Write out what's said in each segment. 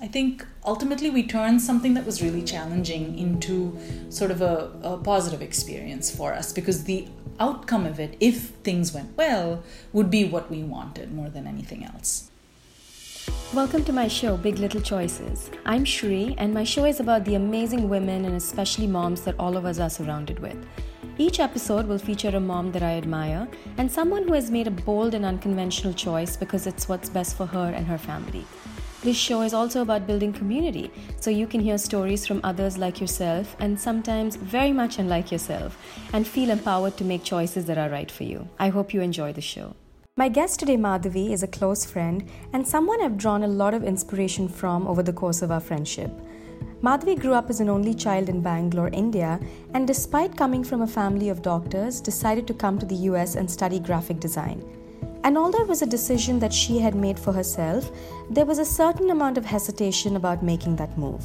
I think ultimately we turned something that was really challenging into sort of a, a, positive experience for us because the outcome of it, if things went well, would be what we wanted more than anything else. Welcome to my show, Big Little Choices. I'm Shri, and my show is about the amazing women and especially moms that all of us are surrounded with. Each episode will feature a mom that I admire and someone who has made a bold and unconventional choice because it's what's best for her and her family. This show is also about building community, so you can hear stories from others like yourself and sometimes very much unlike yourself and feel empowered to make choices that are right for you. I hope you enjoy the show. My guest today, Madhavi, is a close friend and someone I've drawn a lot of inspiration from over the course of our friendship. Madhavi grew up as an only child in Bangalore, India, and despite coming from a family of doctors, decided to come to the US and study graphic design. And although it was a decision that she had made for herself, there was a certain amount of hesitation about making that move.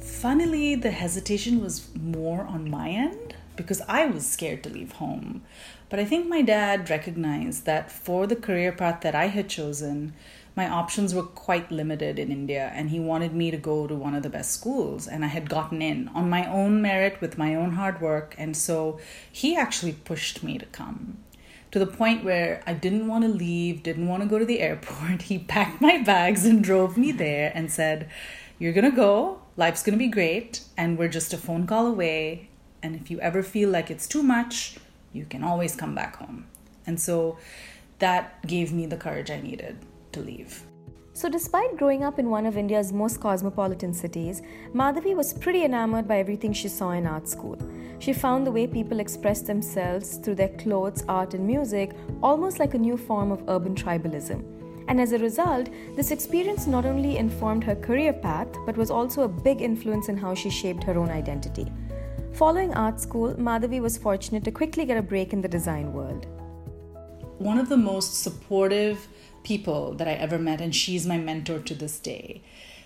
Funnily, the hesitation was more on my end because I was scared to leave home. But I think my dad recognized that for the career path that I had chosen, my options were quite limited in India, and he wanted me to go to one of the best schools. And I had gotten in on my own merit with my own hard work, and so he actually pushed me to come to the point where I didn't want to leave, didn't want to go to the airport. He packed my bags and drove me there and said, You're going to go, life's going to be great, and we're just a phone call away. And if you ever feel like it's too much, you can always come back home. And so that gave me the courage I needed to leave. So, despite growing up in one of India's most cosmopolitan cities, Madhavi was pretty enamored by everything she saw in art school. She found the way people expressed themselves through their clothes, art, and music almost like a new form of urban tribalism. And as a result, this experience not only informed her career path, but was also a big influence in how she shaped her own identity. Following art school, Madhavi was fortunate to quickly get a break in the design world. One of the most supportive people that I ever met, and she's my mentor to this day.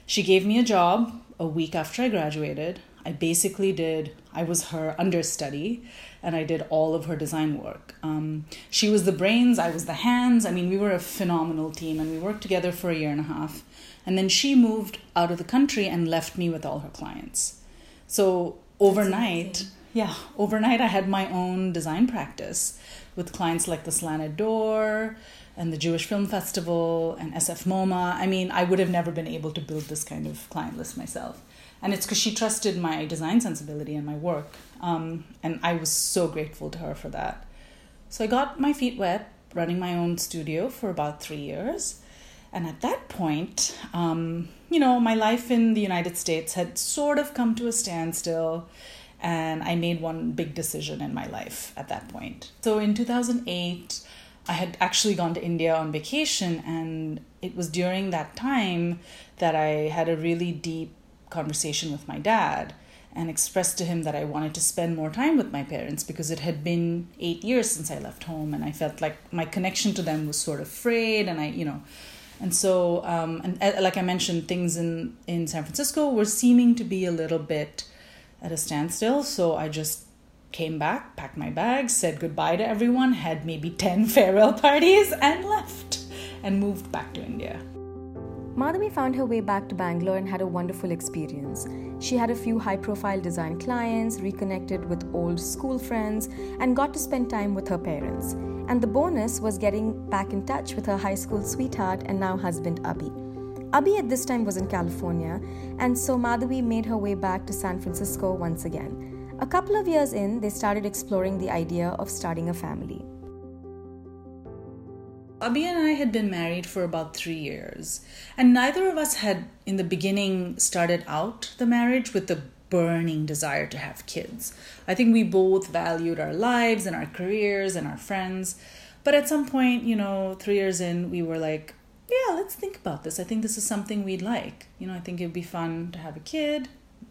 She gave me a job a week after I graduated. I basically did, I was her understudy, and I did all of her design work. Um, she was the brains, I was the hands. I mean, we were a phenomenal team, and we worked together for a year and a half. And then she moved out of the country and left me with all her clients. So overnight, yeah, overnight I had my own design practice with clients like the Slanted Door, and the Jewish Film Festival and SF MoMA. I mean, I would have never been able to build this kind of client list myself. And it's because she trusted my design sensibility and my work. Um, and I was so grateful to her for that. So I got my feet wet running my own studio for about three years. And at that point, um, you know, my life in the United States had sort of come to a standstill. And I made one big decision in my life at that point. So in 2008, I had actually gone to India on vacation, and it was during that time that I had a really deep conversation with my dad and expressed to him that I wanted to spend more time with my parents because it had been eight years since I left home, and I felt like my connection to them was sort of frayed, and I, you know. And so, um, and uh, like I mentioned, things in, in San Francisco were seeming to be a little bit at a standstill. So I just came back, packed my bags, said goodbye to everyone, had maybe 10 farewell parties, and left and moved back to India. Madhavi found her way back to Bangalore and had a wonderful experience. She had a few high profile design clients, reconnected with old school friends, and got to spend time with her parents. And the bonus was getting back in touch with her high school sweetheart and now husband Abhi. Abhi at this time was in California, and so Madhavi made her way back to San Francisco once again. A couple of years in, they started exploring the idea of starting a family. Abhi and I had been married for about three years, and neither of us had, in the beginning, started out the marriage with the burning desire to have kids. I think we both valued our lives and our careers and our friends. But at some point, you know, three years in, we were like, yeah, let's think about this. I think this is something we'd like. You know, I think it'd be fun to have a kid,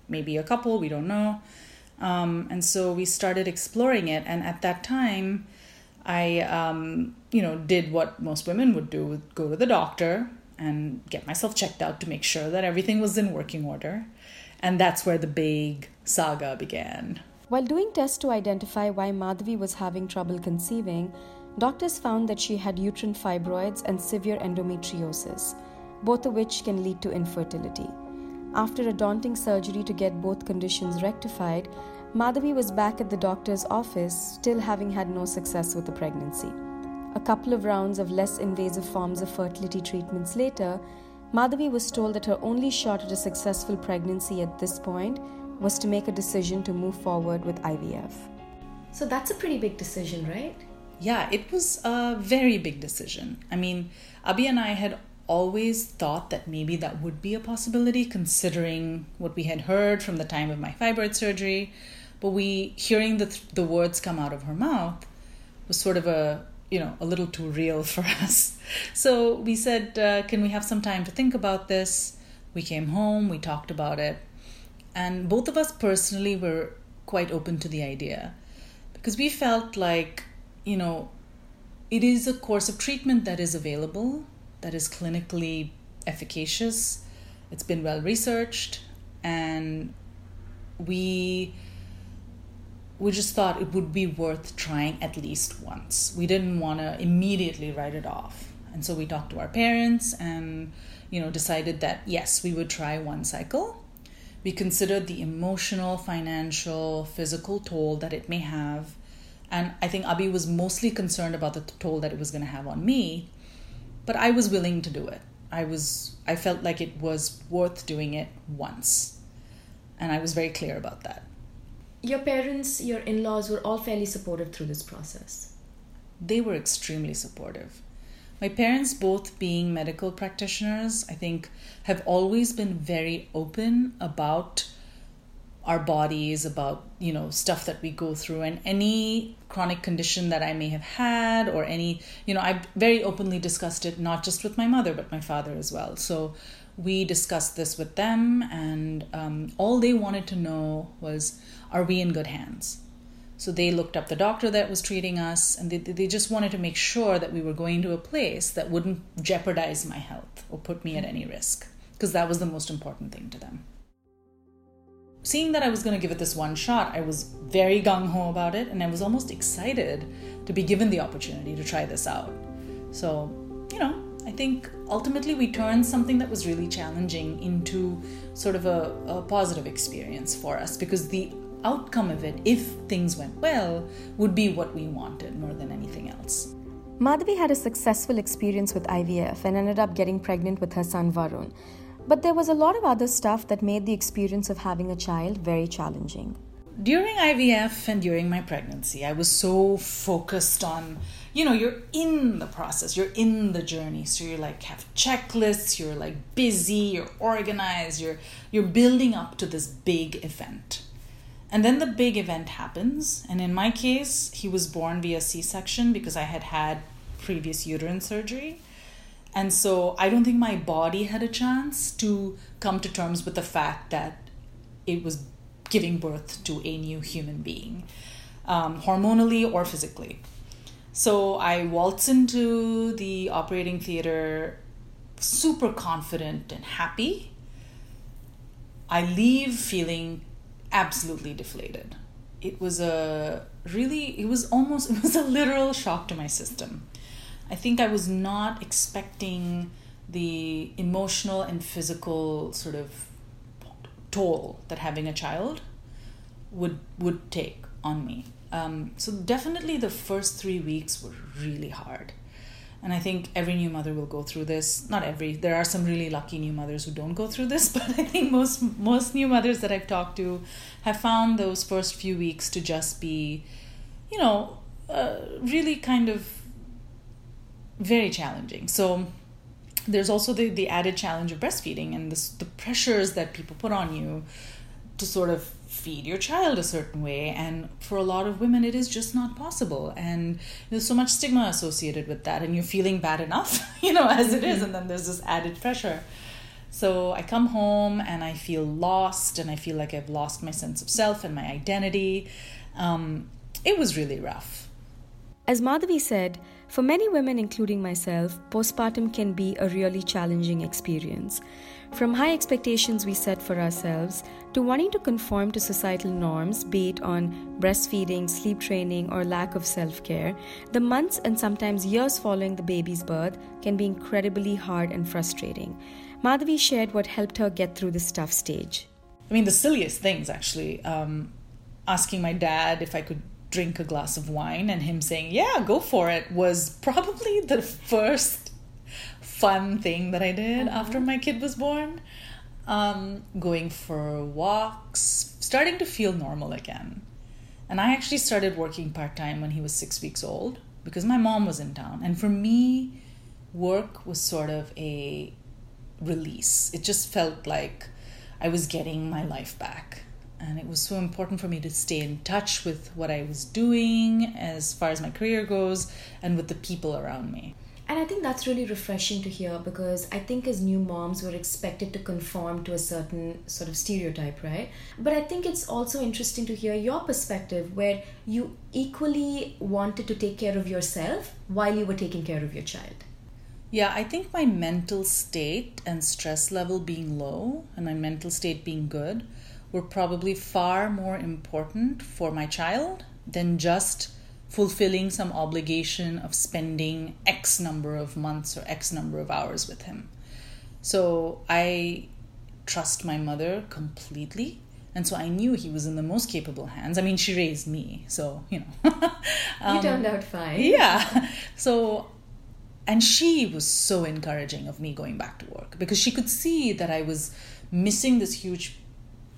maybe a couple, we don't know. Um, and so we started exploring it. And at that time, I, um, you know, did what most women would do: go to the doctor and get myself checked out to make sure that everything was in working order. And that's where the big saga began. While doing tests to identify why Madhavi was having trouble conceiving, doctors found that she had uterine fibroids and severe endometriosis, both of which can lead to infertility. After a daunting surgery to get both conditions rectified, Madhavi was back at the doctor's office, still having had no success with the pregnancy. A couple of rounds of less invasive forms of fertility treatments later, Madhavi was told that her only shot at a successful pregnancy at this point was to make a decision to move forward with IVF. So that's a pretty big decision, right? Yeah, it was a very big decision. I mean, Abhi and I had always thought that maybe that would be a possibility considering what we had heard from the time of my fibroid surgery. But we hearing the the words come out of her mouth was sort of a you know a little too real for us. So we said uh, can we have some time to think about this? We came home we talked about it. And both of us personally were quite open to the idea because we felt like you know it is a course of treatment that is available that is clinically efficacious. It's been well researched, and we we just thought it would be worth trying at least once. We didn't want to immediately write it off. And so we talked to our parents and you know decided that yes, we would try one cycle. We considered the emotional, financial, physical toll that it may have. And I think Abhi was mostly concerned about the toll that it was going to have on me but I was willing to do it. I was I felt like it was worth doing it once. And I was very clear about that. Your parents, your in-laws were all fairly supportive through this process. They were extremely supportive. My parents both being medical practitioners, I think have always been very open about our bodies, about you know stuff that we go through, and any chronic condition that I may have had, or any you know I've very openly discussed it not just with my mother but my father as well. So we discussed this with them, and um, all they wanted to know was, are we in good hands? So they looked up the doctor that was treating us, and they, they just wanted to make sure that we were going to a place that wouldn't jeopardize my health or put me at any risk, because that was the most important thing to them seeing that I was going to give it this one shot, I was very gung ho about it and I was almost excited to be given the opportunity to try this out. So, you know, I think ultimately we turned something that was really challenging into sort of a, a positive experience for us because the outcome of it, if things went well, would be what we wanted more than anything else. Madhavi had a successful experience with IVF and ended up getting pregnant with her son Varun. But there was a lot of other stuff that made the experience of having a child very challenging. During IVF and during my pregnancy, I was so focused on, you know, you're in the process, you're in the journey. So you're like have checklists, you're like busy, you're organized, you're you're building up to this big event. And then the big event happens, and in my case, he was born via C-section because I had had previous uterine surgery. And so I don't think my body had a chance to come to terms with the fact that it was giving birth to a new human being, um, hormonally or physically. So I waltz into the operating theater super confident and happy. I leave feeling absolutely deflated. It was a really, it was almost, it was a literal shock to my system. I think I was not expecting the emotional and physical sort of toll that having a child would would take on me. Um, so definitely the first three weeks were really hard. And I think every new mother will go through this. Not every. There are some really lucky new mothers who don't go through this, but I think most most new mothers that I've talked to have found those first few weeks to just be, you know, uh, really kind of very challenging. So there's also the, the added challenge of breastfeeding and this, the pressures that people put on you to sort of feed your child a certain way. And for a lot of women it is just not possible. And there's so much stigma associated with that. And you're feeling bad enough you know as it is. Mm-hmm. and then there's this added pressure. So i come home and i feel lost and i feel like i've lost my sense of self and my identity. Um, it was really rough. As madhavi said for many women, including myself, postpartum can be a really challenging experience. From high expectations we set for ourselves to wanting to conform to societal norms, be it on breastfeeding, sleep training, or lack of self care, the months and sometimes years following the baby's birth can be incredibly hard and frustrating. Madhavi shared what helped her get through this tough stage. I mean, the silliest things actually. Um, asking my dad if I could drink a glass of wine and him saying, Yeah, go for it, was probably the first fun thing that I did uh-huh. after my kid was born. Um, going for walks, starting to feel normal again. And I actually started working part time when he was six weeks old because my mom was in town. And for me, work was sort of a release. It just felt like I was getting my life back. And it was so important for me to stay in touch with what I was doing as far as my career goes and with the people around me. And I think that's really refreshing to hear because I think as new moms, we're expected to conform to a certain sort of stereotype, right? But I think it's also interesting to hear your perspective where you equally wanted to take care of yourself while you were taking care of your child. Yeah, I think my mental state and stress level being low and my mental state being good were probably far more important for my child than just fulfilling some obligation of spending X number of months or X number of hours with him. So I trust my mother completely. And so I knew he was in the most capable hands. I mean, she raised me, so, you know. um, you turned out fine. Yeah. So and she was so encouraging of me going back to work because she could see that I was missing this huge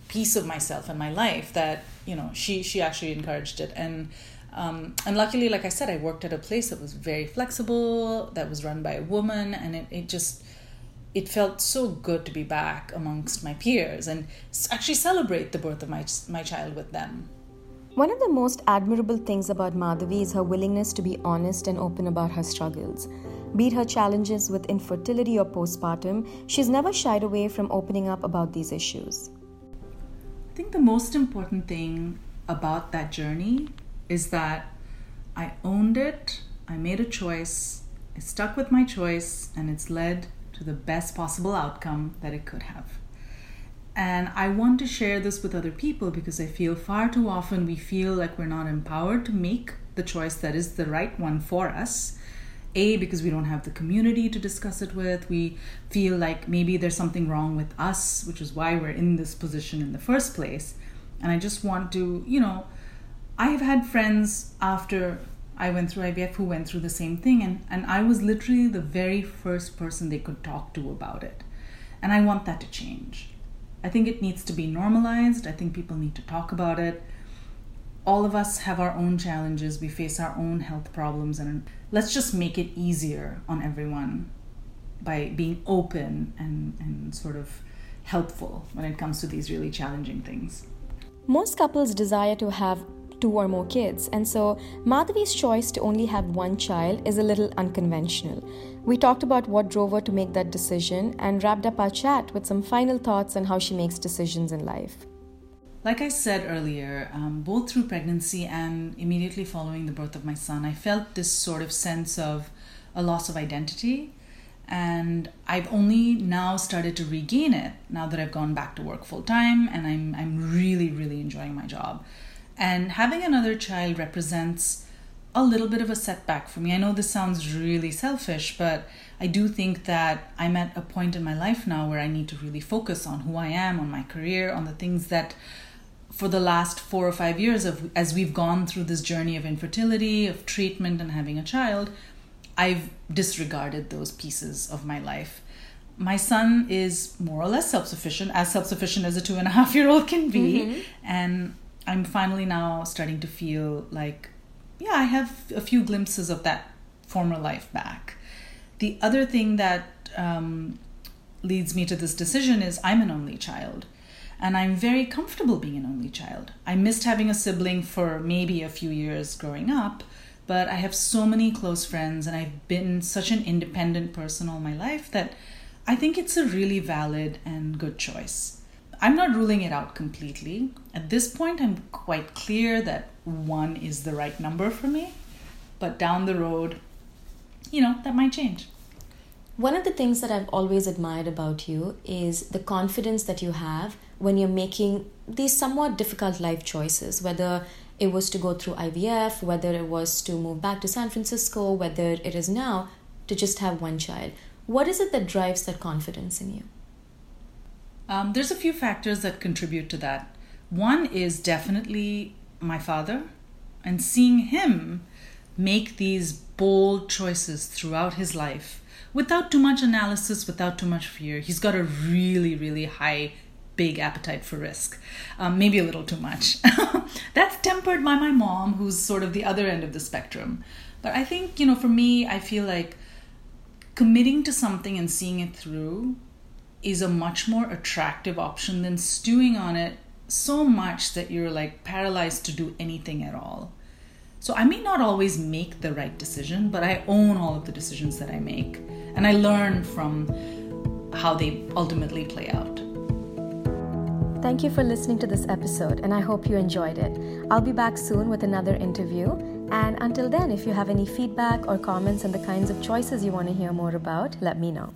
piece of myself and my life that you know she she actually encouraged it and um, and luckily like I said I worked at a place that was very flexible that was run by a woman and it, it just it felt so good to be back amongst my peers and actually celebrate the birth of my my child with them one of the most admirable things about Madhavi is her willingness to be honest and open about her struggles. Be it her challenges with infertility or postpartum, she's never shied away from opening up about these issues. I think the most important thing about that journey is that I owned it, I made a choice, I stuck with my choice, and it's led to the best possible outcome that it could have. And I want to share this with other people because I feel far too often we feel like we're not empowered to make the choice that is the right one for us. A, because we don't have the community to discuss it with. We feel like maybe there's something wrong with us, which is why we're in this position in the first place. And I just want to, you know, I have had friends after I went through IVF who went through the same thing, and, and I was literally the very first person they could talk to about it. And I want that to change. I think it needs to be normalized. I think people need to talk about it. All of us have our own challenges. We face our own health problems. And let's just make it easier on everyone by being open and, and sort of helpful when it comes to these really challenging things. Most couples desire to have two or more kids, and so Madhavi's choice to only have one child is a little unconventional. We talked about what drove her to make that decision and wrapped up our chat with some final thoughts on how she makes decisions in life. Like I said earlier, um, both through pregnancy and immediately following the birth of my son, I felt this sort of sense of a loss of identity. And I've only now started to regain it now that I've gone back to work full time and I'm, I'm really, really enjoying my job. And having another child represents a little bit of a setback for me. I know this sounds really selfish, but I do think that I'm at a point in my life now where I need to really focus on who I am, on my career, on the things that for the last four or five years of as we've gone through this journey of infertility, of treatment and having a child, I've disregarded those pieces of my life. My son is more or less self-sufficient, as self-sufficient as a two and a half year old can be. Mm-hmm. And I'm finally now starting to feel like, yeah, I have a few glimpses of that former life back. The other thing that um, leads me to this decision is I'm an only child. And I'm very comfortable being an only child. I missed having a sibling for maybe a few years growing up, but I have so many close friends and I've been such an independent person all my life that I think it's a really valid and good choice. I'm not ruling it out completely. At this point, I'm quite clear that one is the right number for me, but down the road, you know, that might change. One of the things that I've always admired about you is the confidence that you have when you're making these somewhat difficult life choices, whether it was to go through IVF, whether it was to move back to San Francisco, whether it is now to just have one child. What is it that drives that confidence in you? Um, there's a few factors that contribute to that. One is definitely my father and seeing him make these bold choices throughout his life without too much analysis, without too much fear. He's got a really, really high, big appetite for risk, um, maybe a little too much. That's tempered by my mom, who's sort of the other end of the spectrum. But I think, you know, for me, I feel like committing to something and seeing it through is a much more attractive option than stewing on it so much that you're like paralyzed to do anything at all. So I may not always make the right decision, but I own all of the decisions that I make. And I learn from how they ultimately play out. Thank you for listening to this episode, and I hope you enjoyed it. I'll be back soon with another interview. And until then, if you have any feedback or comments on the kinds of choices you want to hear more about, let me know.